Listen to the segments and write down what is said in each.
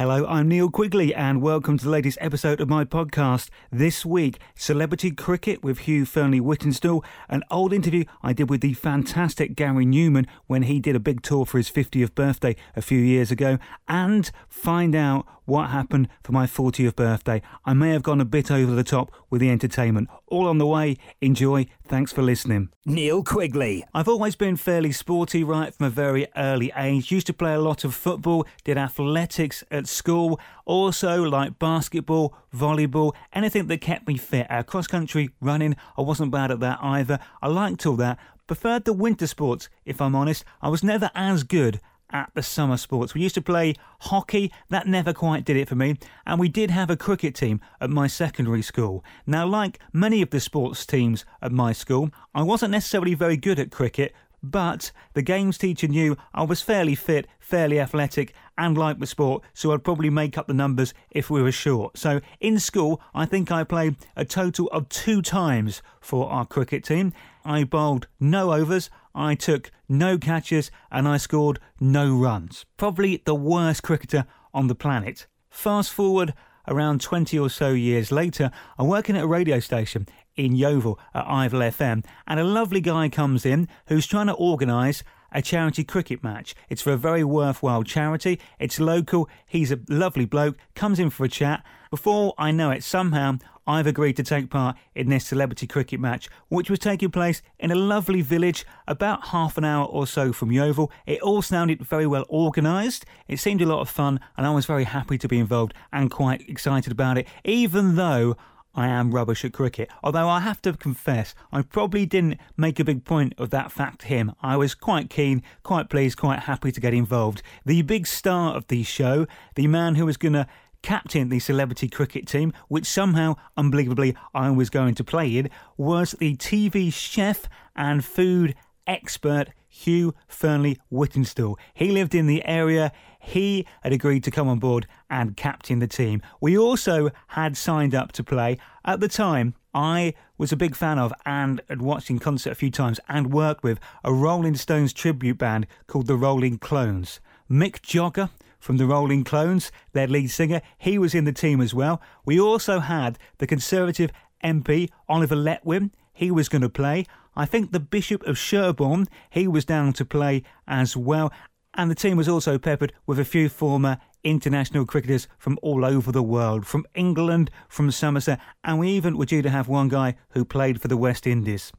Hello, I'm Neil Quigley, and welcome to the latest episode of my podcast. This week, celebrity cricket with Hugh Fearnley Whittingstall, an old interview I did with the fantastic Gary Numan when he did a big tour for his 50th birthday a few years ago, and find out what happened for my 40th birthday. I may have gone a bit over the top with the entertainment. All on the way. Enjoy. Thanks for listening. Neil Quigley. I've always been fairly sporty right from a very early age. Used to play a lot of football, did athletics at school, also like basketball, volleyball, anything that kept me fit. Uh, cross country running, I wasn't bad at that either. I liked all that. Preferred the winter sports, if I'm honest. I was never as good at the summer sports. We used to play hockey, that never quite did it for me, and we did have a cricket team at my secondary school. Now, like many of the sports teams at my school, I wasn't necessarily very good at cricket, but the games teacher knew I was fairly fit, fairly athletic, and liked the sport, so I'd probably make up the numbers if we were short. So in school, I think I played a total of two times for our cricket team. I bowled no overs, I took no catches, and I scored no runs. Probably the worst cricketer on the planet. Fast forward around 20 or so years later, I'm working at a radio station in Yeovil at Ivel FM, and a lovely guy comes in who's trying to organise a charity cricket match. It's for a very worthwhile charity. It's local. He's a lovely bloke, comes in for a chat. Before I know it, somehow I've agreed to take part in this celebrity cricket match, which was taking place in a lovely village about half an hour or so from Yeovil. It all sounded very well organised. It seemed a lot of fun, and I was very happy to be involved and quite excited about it, even though I am rubbish at cricket. Although I have to confess, I probably didn't make a big point of that fact to him. I was quite keen, quite pleased, quite happy to get involved. The big star of the show, the man who was going to captain the celebrity cricket team, which somehow, unbelievably, I was going to play in, was the TV chef and food expert Hugh Fearnley Whittingstall. He lived in the area. He had agreed to come on board and captain the team. We also had signed up to play. At the time, I was a big fan of and had watched in concert a few times and worked with a Rolling Stones tribute band called the Rolling Clones. Mick Jagger from the Rolling Clones, their lead singer, he was in the team as well. We also had the Conservative MP Oliver Letwin. He was going to play. I think the Bishop of Sherborne, he was down to play as well. And the team was also peppered with a few former international cricketers from all over the world, from England, from Somerset, and we even were due to have one guy who played for the West Indies.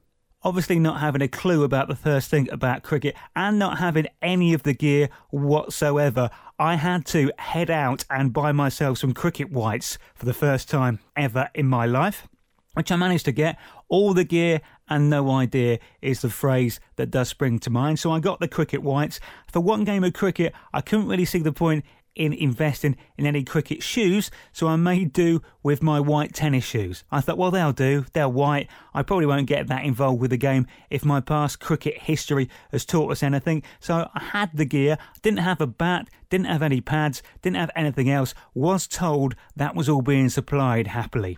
Obviously, not having a clue about the first thing about cricket and not having any of the gear whatsoever, I had to head out and buy myself some cricket whites for the first time ever in my life which I managed to get. All the gear and no idea is the phrase that does spring to mind. So I got the cricket whites. For one game of cricket, I couldn't really see the point in investing in any cricket shoes, so I made do with my white tennis shoes. I thought, well, they'll do. They're white. I probably won't get that involved with the game if my past cricket history has taught us anything. So I had the gear, didn't have a bat, didn't have any pads, didn't have anything else, was told that was all being supplied happily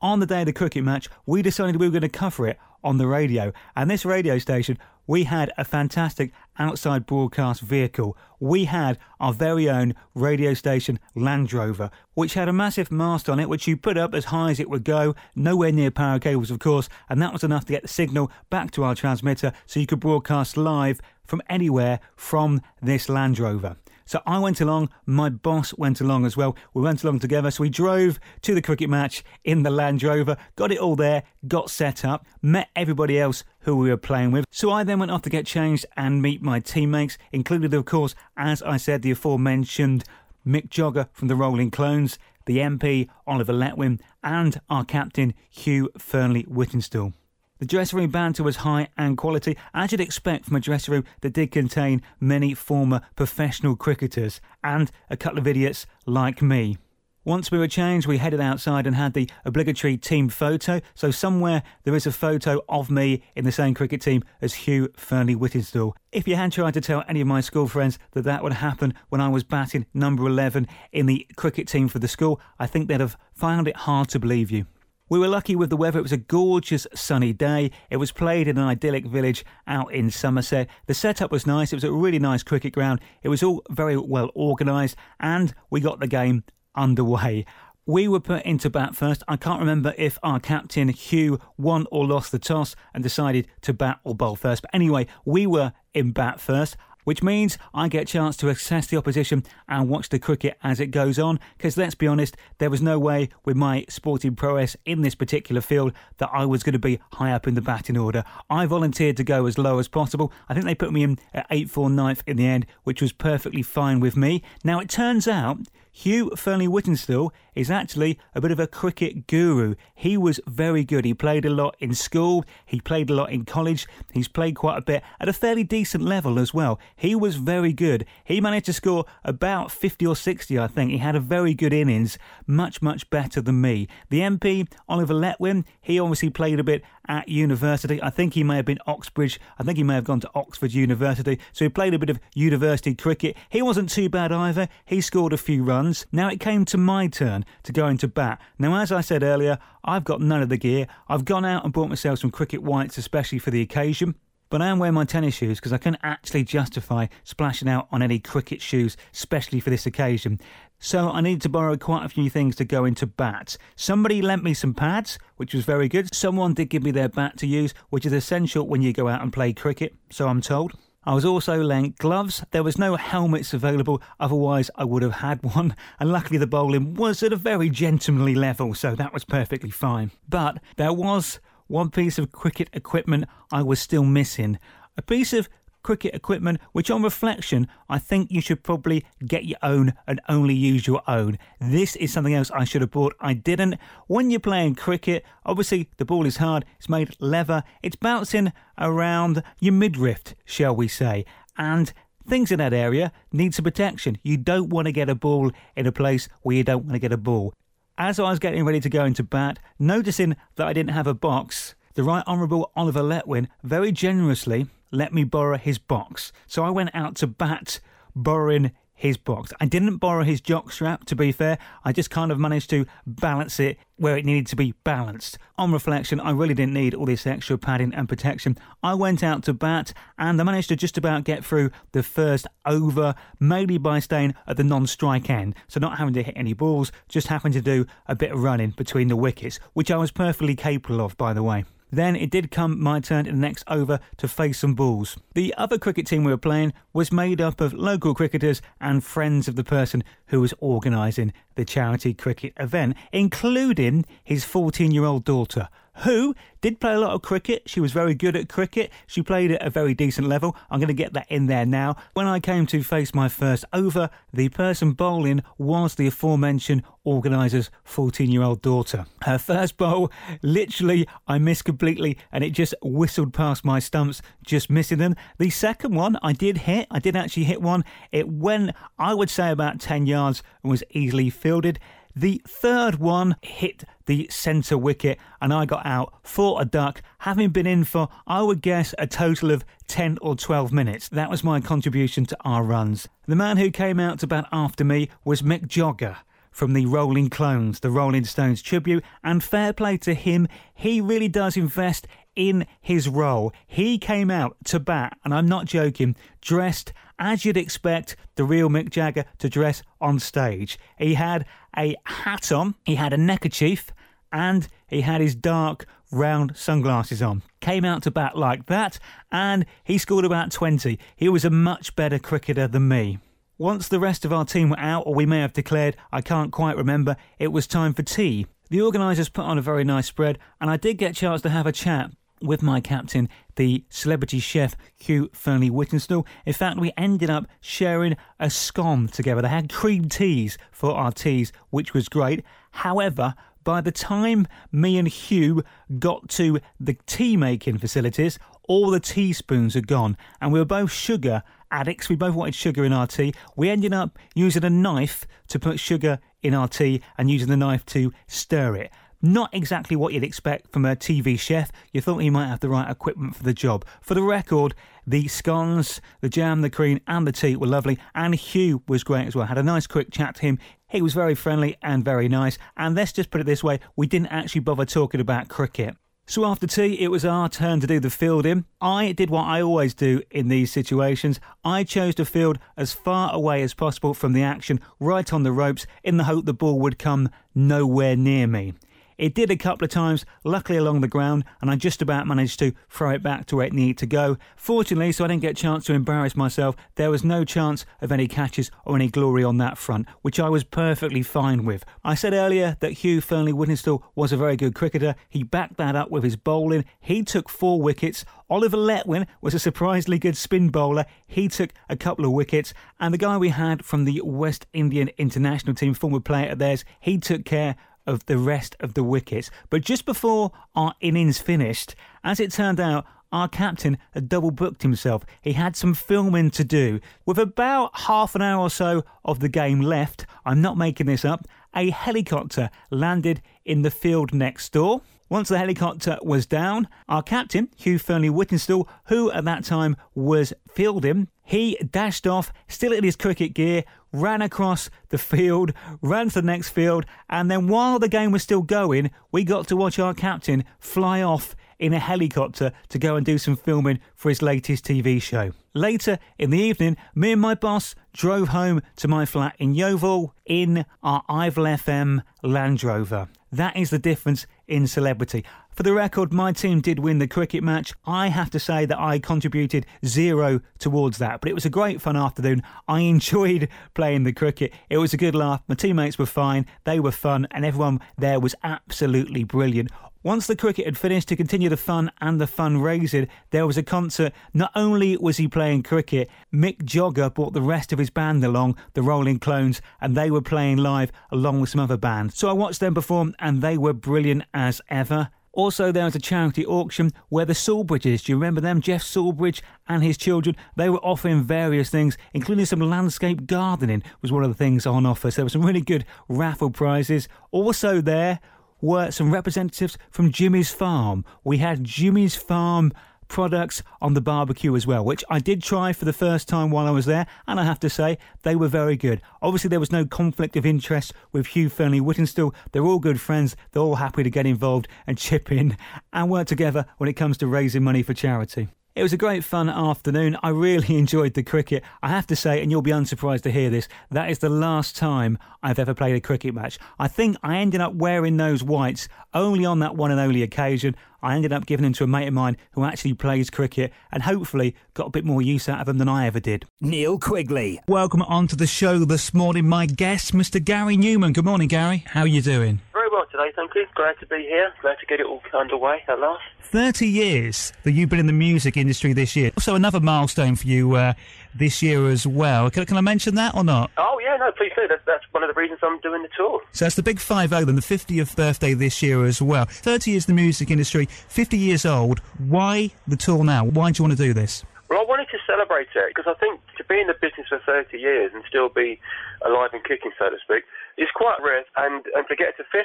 on the day of the cricket match, we decided we were going to cover it on the radio. And this radio station, we had a fantastic outside broadcast vehicle. We had our very own radio station Land Rover, which had a massive mast on it, which you put up as high as it would go, nowhere near power cables, of course, and that was enough to get the signal back to our transmitter so you could broadcast live from anywhere from this Land Rover. So I went along, my boss went along as well. We went along together. So we drove to the cricket match in the Land Rover, got it all there, got set up, met everybody else who we were playing with. So I then went off to get changed and meet my teammates, included, of course, as I said, the aforementioned Mick Jogger from the Rolling Clones, the MP Oliver Letwin, and our captain Hugh Fearnley Whittingstall. The dressing room banter was high and quality, as you'd expect from a dressing room that did contain many former professional cricketers and a couple of idiots like me. Once we were changed, we headed outside and had the obligatory team photo. So somewhere there is a photo of me in the same cricket team as Hugh Fearnley Whittingstall. If you had tried to tell any of my school friends that that would happen when I was batting number 11 in the cricket team for the school, I think they'd have found it hard to believe you. We were lucky with the weather. It was a gorgeous sunny day. It was played in an idyllic village out in Somerset. The setup was nice. It was a really nice cricket ground. It was all very well organised and we got the game underway. We were put into bat first. I can't remember if our captain, Hugh, won or lost the toss and decided to bat or bowl first. But anyway, we were in bat first which means I get a chance to assess the opposition and watch the cricket as it goes on. Because let's be honest, there was no way with my sporting prowess in this particular field that I was going to be high up in the batting order. I volunteered to go as low as possible. I think they put me in at 8th or 9th in the end, which was perfectly fine with me. Now it turns out Hugh Fearnley Whittingstall is actually a bit of a cricket guru. He was very good. He played a lot in school, he played a lot in college, he's played quite a bit at a fairly decent level as well. He was very good. He managed to score about 50 or 60, I think. He had a very good innings, much, much better than me. The MP, Oliver Letwin, he obviously played a bit at university. I think he may have been Oxbridge. I think he may have gone to Oxford University. So he played a bit of university cricket. He wasn't too bad either. He scored a few runs. Now it came to my turn to go into bat. Now, as I said earlier, I've got none of the gear. I've gone out and bought myself some cricket whites, especially for the occasion. But I am wearing my tennis shoes because I can actually justify splashing out on any cricket shoes, especially for this occasion. So I needed to borrow quite a few things to go into bats. Somebody lent me some pads, which was very good. Someone did give me their bat to use, which is essential when you go out and play cricket, so I'm told. I was also lent gloves. There was no helmets available, otherwise I would have had one. And luckily the bowling was at a very gentlemanly level, so that was perfectly fine. But there was one piece of cricket equipment I was still missing. A piece of cricket equipment, which on reflection, I think you should probably get your own and only use your own. This is something else I should have bought. I didn't. When you're playing cricket, obviously the ball is hard, it's made leather, it's bouncing around your midriff, shall we say. And things in that area need some protection. You don't want to get a ball in a place where you don't want to get a ball. As I was getting ready to go into bat, noticing that I didn't have a box, the Right Honourable Oliver Letwin very generously let me borrow his box. So I went out to bat borrowing his box. I didn't borrow his jock strap, to be fair. I just kind of managed to balance it where it needed to be balanced. On reflection, I really didn't need all this extra padding and protection. I went out to bat and I managed to just about get through the first over, mainly by staying at the non strike end. So, not having to hit any balls, just having to do a bit of running between the wickets, which I was perfectly capable of, by the way. Then it did come my turn in the next over to face some balls. The other cricket team we were playing was made up of local cricketers and friends of the person who was organising the charity cricket event, including his 14 year old daughter, who did play a lot of cricket. She was very good at cricket. She played at a very decent level. I'm going to get that in there now. When I came to face my first over, the person bowling was the aforementioned organiser's 14 year old daughter. Her first bowl, literally, I missed completely and it just whistled past my stumps, just missing them. The second one, I did hit. I did actually hit one. It went, I would say, about 10 yards and was easily fielded. The third one hit the centre wicket and I got out for a duck, having been in for, I would guess, a total of 10 or 12 minutes. That was my contribution to our runs. The man who came out to bat after me was Mick Jogger from the Rolling Clones, the Rolling Stones tribute, and fair play to him, he really does invest in his role. He came out to bat, and I'm not joking, dressed as you'd expect the real Mick Jagger to dress on stage. He had a hat on, he had a neckerchief, and he had his dark round sunglasses on. Came out to bat like that, and he scored about 20. He was a much better cricketer than me. Once the rest of our team were out, or we may have declared, I can't quite remember, it was time for tea. The organisers put on a very nice spread, and I did get a chance to have a chat with my captain, the celebrity chef Hugh Fearnley Whittingstall. In fact, we ended up sharing a scone together. They had cream teas for our teas, which was great. However, by the time me and Hugh got to the tea making facilities, all the teaspoons had gone, and we were both sugar addicts. We both wanted sugar in our tea. We ended up using a knife to put sugar in our tea and using the knife to stir it. Not exactly what you'd expect from a TV chef. You thought he might have the right equipment for the job. For the record, the scones, the jam, the cream, and the tea were lovely, and Hugh was great as well. Had a nice quick chat to him He was very friendly and very nice, and let's just put it this way we didn't actually bother talking about cricket. So after tea, it was our turn to do the fielding. I did what I always do in these situations. I chose to field as far away as possible from the action, right on the ropes, in the hope the ball would come nowhere near me. It did a couple of times, luckily along the ground, and I just about managed to throw it back to where it needed to go. Fortunately, so I didn't get a chance to embarrass myself, there was no chance of any catches or any glory on that front, which I was perfectly fine with. I said earlier that Hugh Fearnley Whittingstall was a very good cricketer. He backed that up with his bowling. He took four wickets. Oliver Letwin was a surprisingly good spin bowler. He took a couple of wickets. And the guy we had from the West Indian international team, former player of theirs, he took care of the rest of the wickets. But just before our innings finished, as it turned out, our captain had double booked himself. He had some filming to do. With about half an hour or so of the game left, I'm not making this up, a helicopter landed in the field next door. Once the helicopter was down, our captain, Hugh Fearnley-Whittingstall, who at that time was fielding, he dashed off, still in his cricket gear, ran across the field, ran to the next field, and then while the game was still going, we got to watch our captain fly off in a helicopter to go and do some filming for his latest TV show. Later in the evening, me and my boss drove home to my flat in Yeovil in our Ivel FM Land Rover. That is the difference in celebrity. For the record, my team did win the cricket match. I have to say that I contributed zero towards that, but it was a great fun afternoon. I enjoyed playing the cricket. It was a good laugh. My teammates were fine, they were fun, and everyone there was absolutely brilliant. Once the cricket had finished, to continue the fun and the fundraising, there was a concert. Not only was he playing cricket, Mick Jagger brought the rest of his band along, the Rolling Clones, and they were playing live along with some other bands. So I watched them perform, and they were brilliant as ever. Also, there was a charity auction where the Sawbridges, do you remember them? Jeff Sawbridge and his children, they were offering various things, including some landscape gardening was one of the things on offer. So there were some really good raffle prizes. Also there were some representatives from Jimmy's Farm. We had Jimmy's Farm products on the barbecue as well, which I did try for the first time while I was there, and I have to say they were very good. Obviously, there was no conflict of interest with Hugh Fearnley-Whittingstall. They're all good friends. They're all happy to get involved and chip in and work together when it comes to raising money for charity. It was a great fun afternoon. I really enjoyed the cricket. I have to say, and you'll be unsurprised to hear this, that is the last time I've ever played a cricket match. I think I ended up wearing those whites only on that one and only occasion. I ended up giving them to a mate of mine who actually plays cricket and hopefully got a bit more use out of them than I ever did. Neil Quigley. Welcome on to the show this morning, my guest, Mr. Gary Numan. Good morning, Gary. How are you doing? Very well today, thank you. Glad to be here. Glad to get it all underway at last. 30 years that you've been in the music industry this year. So another milestone for you uh, this year as well. Can, can, I mention that or not? Oh, yeah, no, please do. That's, that's one of the reasons I'm doing the tour. So it's the big 5 0, then the 50th birthday this year as well. 30 years in the music industry, 50 years old. Why the tour now? Why do you want to do this? Well, I wanted to celebrate it because I think to be in the business for 30 years and still be alive and kicking, so to speak, is quite rare. And, and to get to 50,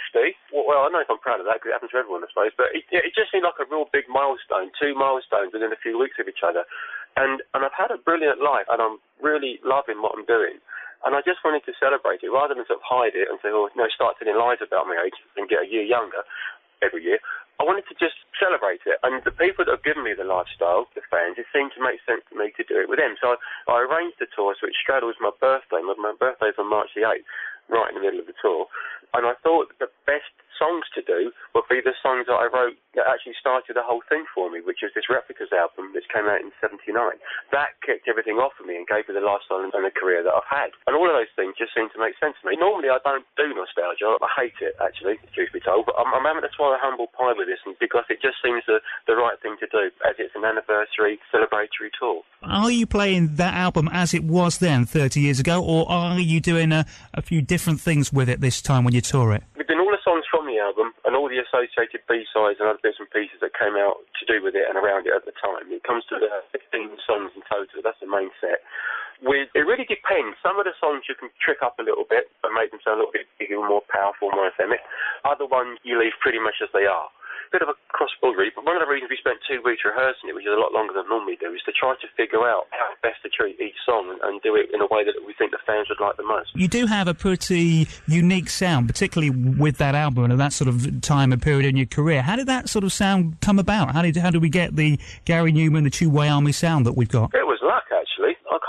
well, well I know if I'm proud of that because it happens to everyone, I suppose, but it, it just seemed like a real big milestone, two milestones within a few weeks of each other. And, and I've had a brilliant life and I'm really loving what I'm doing. And I just wanted to celebrate it rather than sort of hide it and say, oh, no, start telling lies about my age and get a year younger every year. I wanted to just celebrate it. And the people that have given me the lifestyle, the fans, it seemed to make sense to me to do it with them. So I, I arranged the tour so it straddles my birthday. My, my birthday's on March the 8th, right in the middle of the tour. And I thought the best songs to do would be the songs that I wrote that actually started the whole thing for me, which is this Replicas album which came out in 79. That kicked everything off for me and gave me the lifestyle and the career that I've had. And all of those things just seem to make sense to me. Normally I don't do nostalgia. I hate it, actually, truth be told. But I'm, I'm having to swallow humble pie with this because it just seems the, the right thing to do as it's an anniversary celebratory tour. Are you playing that album as it was then 30 years ago or are you doing a, a few different things with it this time when you tour it? We've done all the songs from the album and all the associated B-sides and other bits and pieces that came out to do with it and around it at the time. It comes to uh, 15 songs in total. That's the main set. With, it really depends. Some of the songs you can trick up a little bit and make them sound a little bit bigger, more powerful, more anthemic. Other ones you leave pretty much as they are. Bit of a cross really. But one of the reasons we spent two weeks rehearsing it, which is a lot longer than normally do, is to try to figure out how best to treat each song and, and do it in a way that we think the fans would like the most. You do have a pretty unique sound, particularly with that album and that sort of time and period in your career. How did that sort of sound come about? How did how did we get the Gary Numan, the Tubeway Army sound that we've got? It was luck,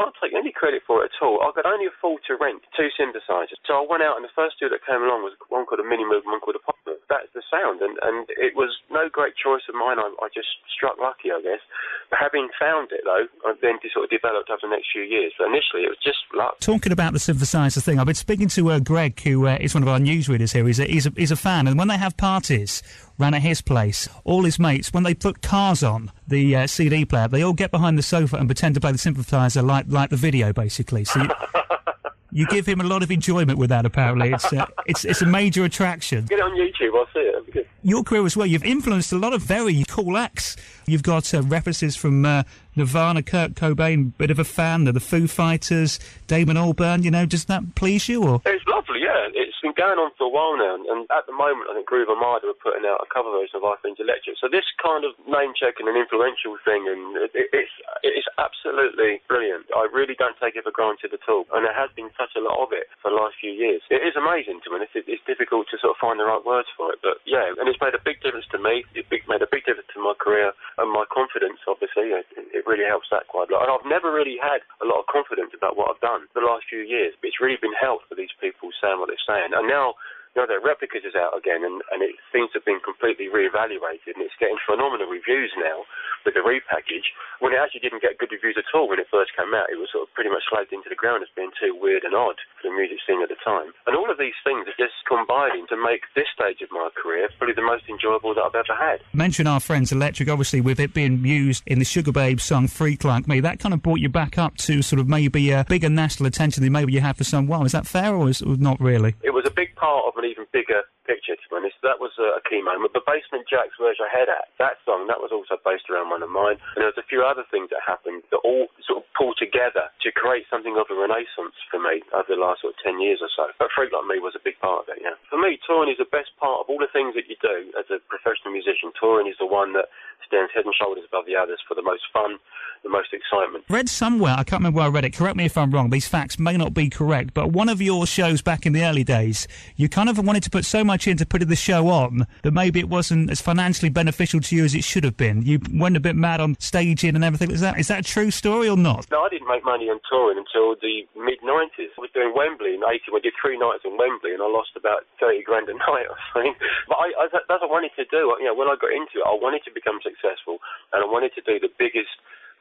can't take any credit for it at all. I could only afford to rent two synthesizers. So I went out and the first two that came along was one called a Mini Moog and one called a Polymoog. That's the sound. And, and it was no great choice of mine. I, I just struck lucky, I guess. But having found it, though, I then sort of developed over the next few years. But initially, it was just luck. Talking about the synthesizer thing, I've been speaking to uh, Greg, who uh, is one of our newsreaders here. He's a, he's, a, he's a fan. And when they have parties, ran at his place. All his mates, when they put cars on the uh, CD player, they all get behind the sofa and pretend to play the synthesizer like like the video, basically. So. You, you give him a lot of enjoyment with that. Apparently, it's uh, it's it's a major attraction. Get it on YouTube. I'll see it. Your career as well. You've influenced a lot of very cool acts. You've got uh, references from uh, Nirvana, Kurt Cobain, bit of a fan. of the Foo Fighters, Damon Albarn. You know, does that please you? Or it's lovely. Yeah, it's been going on for a while now, and at the moment, I think Groove Armada are putting out a cover version of Are Friends Electric. So this kind of name checking and influential thing, and it, it's it's absolutely brilliant. I really don't take it for granted at all, and there has been such a lot of it for the last few years. It is amazing to me. It's, it's difficult to sort of find the right words for it, but yeah, and it's made a big difference to me. It made a big difference to my career and my confidence. Obviously, it, it really helps that quite a lot. And I've never really had a lot of confidence about what I've done the last few years, but it's really been helped for these people saying what they're saying. And now know, their replicas is out again, and, and it seems to have been completely re-evaluated, and it's getting phenomenal reviews now with the repackage. When it actually didn't get good reviews at all when it first came out, it was sort of pretty much slagged into the ground as being too weird and odd for the music scene at the time. And all of these things are just combining to make this stage of my career probably the most enjoyable that I've ever had. Mention Are Friends Electric, obviously, with it being used in the Sugababes song "Freak Like Me," that kind of brought you back up to sort of maybe a bigger national attention than maybe you had for some while. Is that fair, or is it not really? It was a big part of an even bigger picture, to be honest. That was a key moment. The Basement Jaxx version I had at, that song, that was also based around one of mine. And there was a few other things that happened that all sort of pulled together to create something of a renaissance for me over the last sort of 10 years or so. But Freak Like Me was a big part of it, yeah. For me, touring is the best part of all the things that you do as a professional musician. Touring is the one that stands head and shoulders above the others for the most fun, the most excitement. Read somewhere, I can't remember where I read it, correct me if I'm wrong, these facts may not be correct, but one of your shows back in the early days, you kind of wanted to put so much into putting the show on that maybe it wasn't as financially beneficial to you as it should have been. You went a bit mad on staging and everything. Is that is that a true story or not? No, I didn't make money on touring until the mid 90s. I was doing Wembley in 80. I did three nights in Wembley and I lost about 30 grand a night or something. But I, I, that's what I wanted to do. You know, when I got into it, I wanted to become successful and I wanted to do the biggest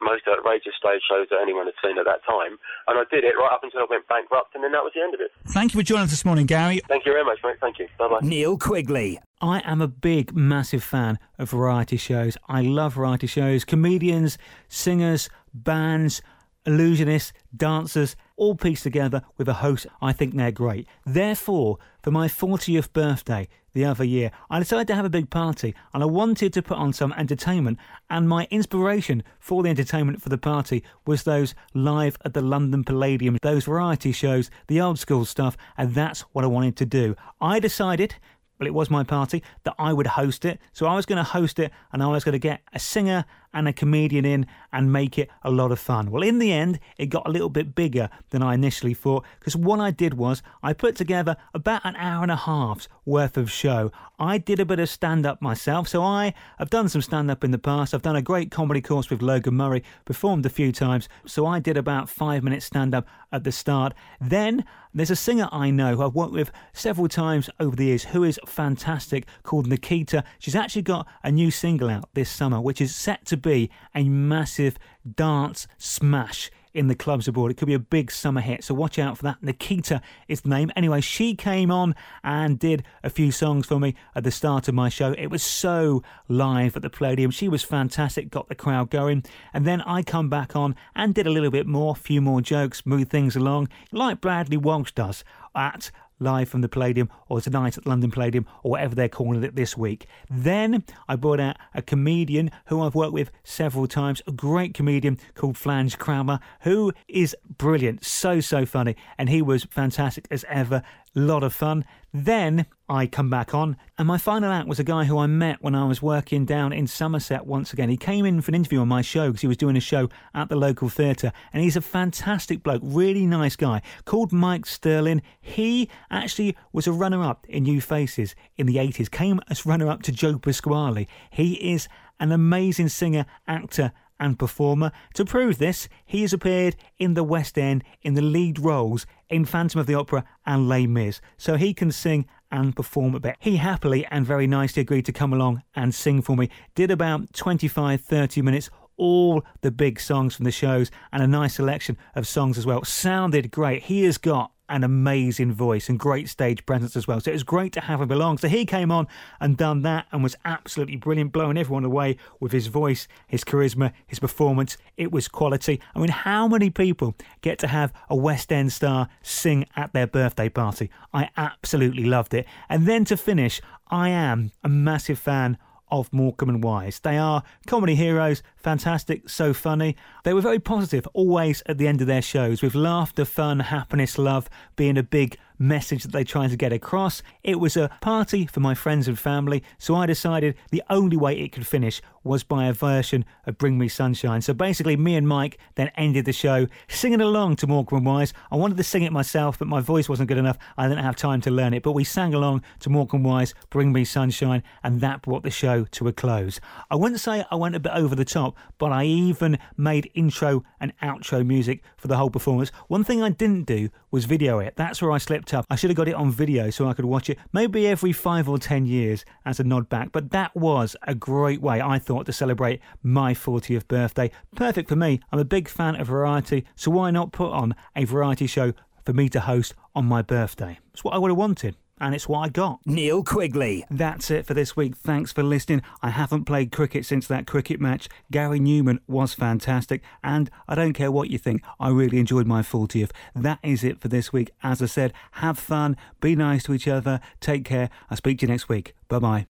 most outrageous stage shows that anyone had seen at that time. And I did it right up until I went bankrupt, and then that was the end of it. Thank you for joining us this morning, Gary. Thank you very much, mate. Thank you. Bye bye. Neil Quigley. I am a big, massive fan of variety shows. I love variety shows. Comedians, singers, bands, illusionists, dancers, all pieced together with a host. I think they're great. Therefore, for my 40th birthday the other year, I decided to have a big party and I wanted to put on some entertainment. And my inspiration for the entertainment for the party was those live at the London Palladium, those variety shows, the old school stuff, and that's what I wanted to do. I decided well, it was my party, that I would host it. So I was going to host it and I was going to get a singer and a comedian in and make it a lot of fun. Well, in the end, it got a little bit bigger than I initially thought because what I did was I put together about an hour and a half's worth of show. I did a bit of stand up myself, so I have done some stand up in the past. I've done a great comedy course with Logan Murray, performed a few times, so I did about five minutes stand up at the start. Then there's a singer I know who I've worked with several times over the years who is fantastic called Nikita. She's actually got a new single out this summer, which is set to be a massive dance smash in the clubs abroad. It could be a big summer hit, so watch out for that. Nikita is the name. Anyway, she came on and did a few songs for me at the start of my show. It was so live at the Palladium. She was fantastic, got the crowd going. And then I come back on and did a little bit more, a few more jokes, move things along, like Bradley Walsh does at live from the Palladium or tonight at the London Palladium or whatever they're calling it this week. Then I brought out a comedian who I've worked with several times, a great comedian called Flange Kramer, who is brilliant, so, so funny, and he was fantastic as ever. Lot of fun. Then I come back on, and my final act was a guy who I met when I was working down in Somerset once again. He came in for an interview on my show because he was doing a show at the local theatre, and he's a fantastic bloke, really nice guy, called Mike Sterling. He actually was a runner up in New Faces in the 80s, came as runner up to Joe Pasquale. He is an amazing singer, actor, and performer. To prove this, he has appeared in the West End in the lead roles in Phantom of the Opera and Les Mis, so he can sing and perform a bit. He happily and very nicely agreed to come along and sing for me. Did about 25 30 minutes all the big songs from the shows and a nice selection of songs as well. Sounded great. He has got an amazing voice and great stage presence as well. So it was great to have him along. So he came on and done that and was absolutely brilliant, blowing everyone away with his voice, his charisma, his performance. It was quality. I mean, how many people get to have a West End star sing at their birthday party? I absolutely loved it. And then to finish, I am a massive fan of Morecambe and Wise. They are comedy heroes, fantastic, so funny. They were very positive always at the end of their shows, with laughter, fun, happiness, love being a big message that they tried to get across. It was a party for my friends and family, so I decided the only way it could finish was by a version of Bring Me Sunshine. So basically, me and Mike then ended the show singing along to Morecambe Wise. I wanted to sing it myself, but my voice wasn't good enough. I didn't have time to learn it, but we sang along to Morecambe Wise, Bring Me Sunshine, and that brought the show to a close. I wouldn't say I went a bit over the top, but I even made intro and outro music for the whole performance. One thing I didn't do was video it. That's where I slipped up. I should have got it on video so I could watch it maybe every five or ten years as a nod back. But that was a great way, I thought, to celebrate my 40th birthday. Perfect for me. I'm a big fan of variety, so why not put on a variety show for me to host on my birthday? It's what I would have wanted and it's what I got. Neil Quigley. That's it for this week. Thanks for listening. I haven't played cricket since that cricket match. Gary Numan was fantastic, and I don't care what you think, I really enjoyed my 40th. That is it for this week. As I said, have fun, be nice to each other, take care. I'll speak to you next week. Bye bye.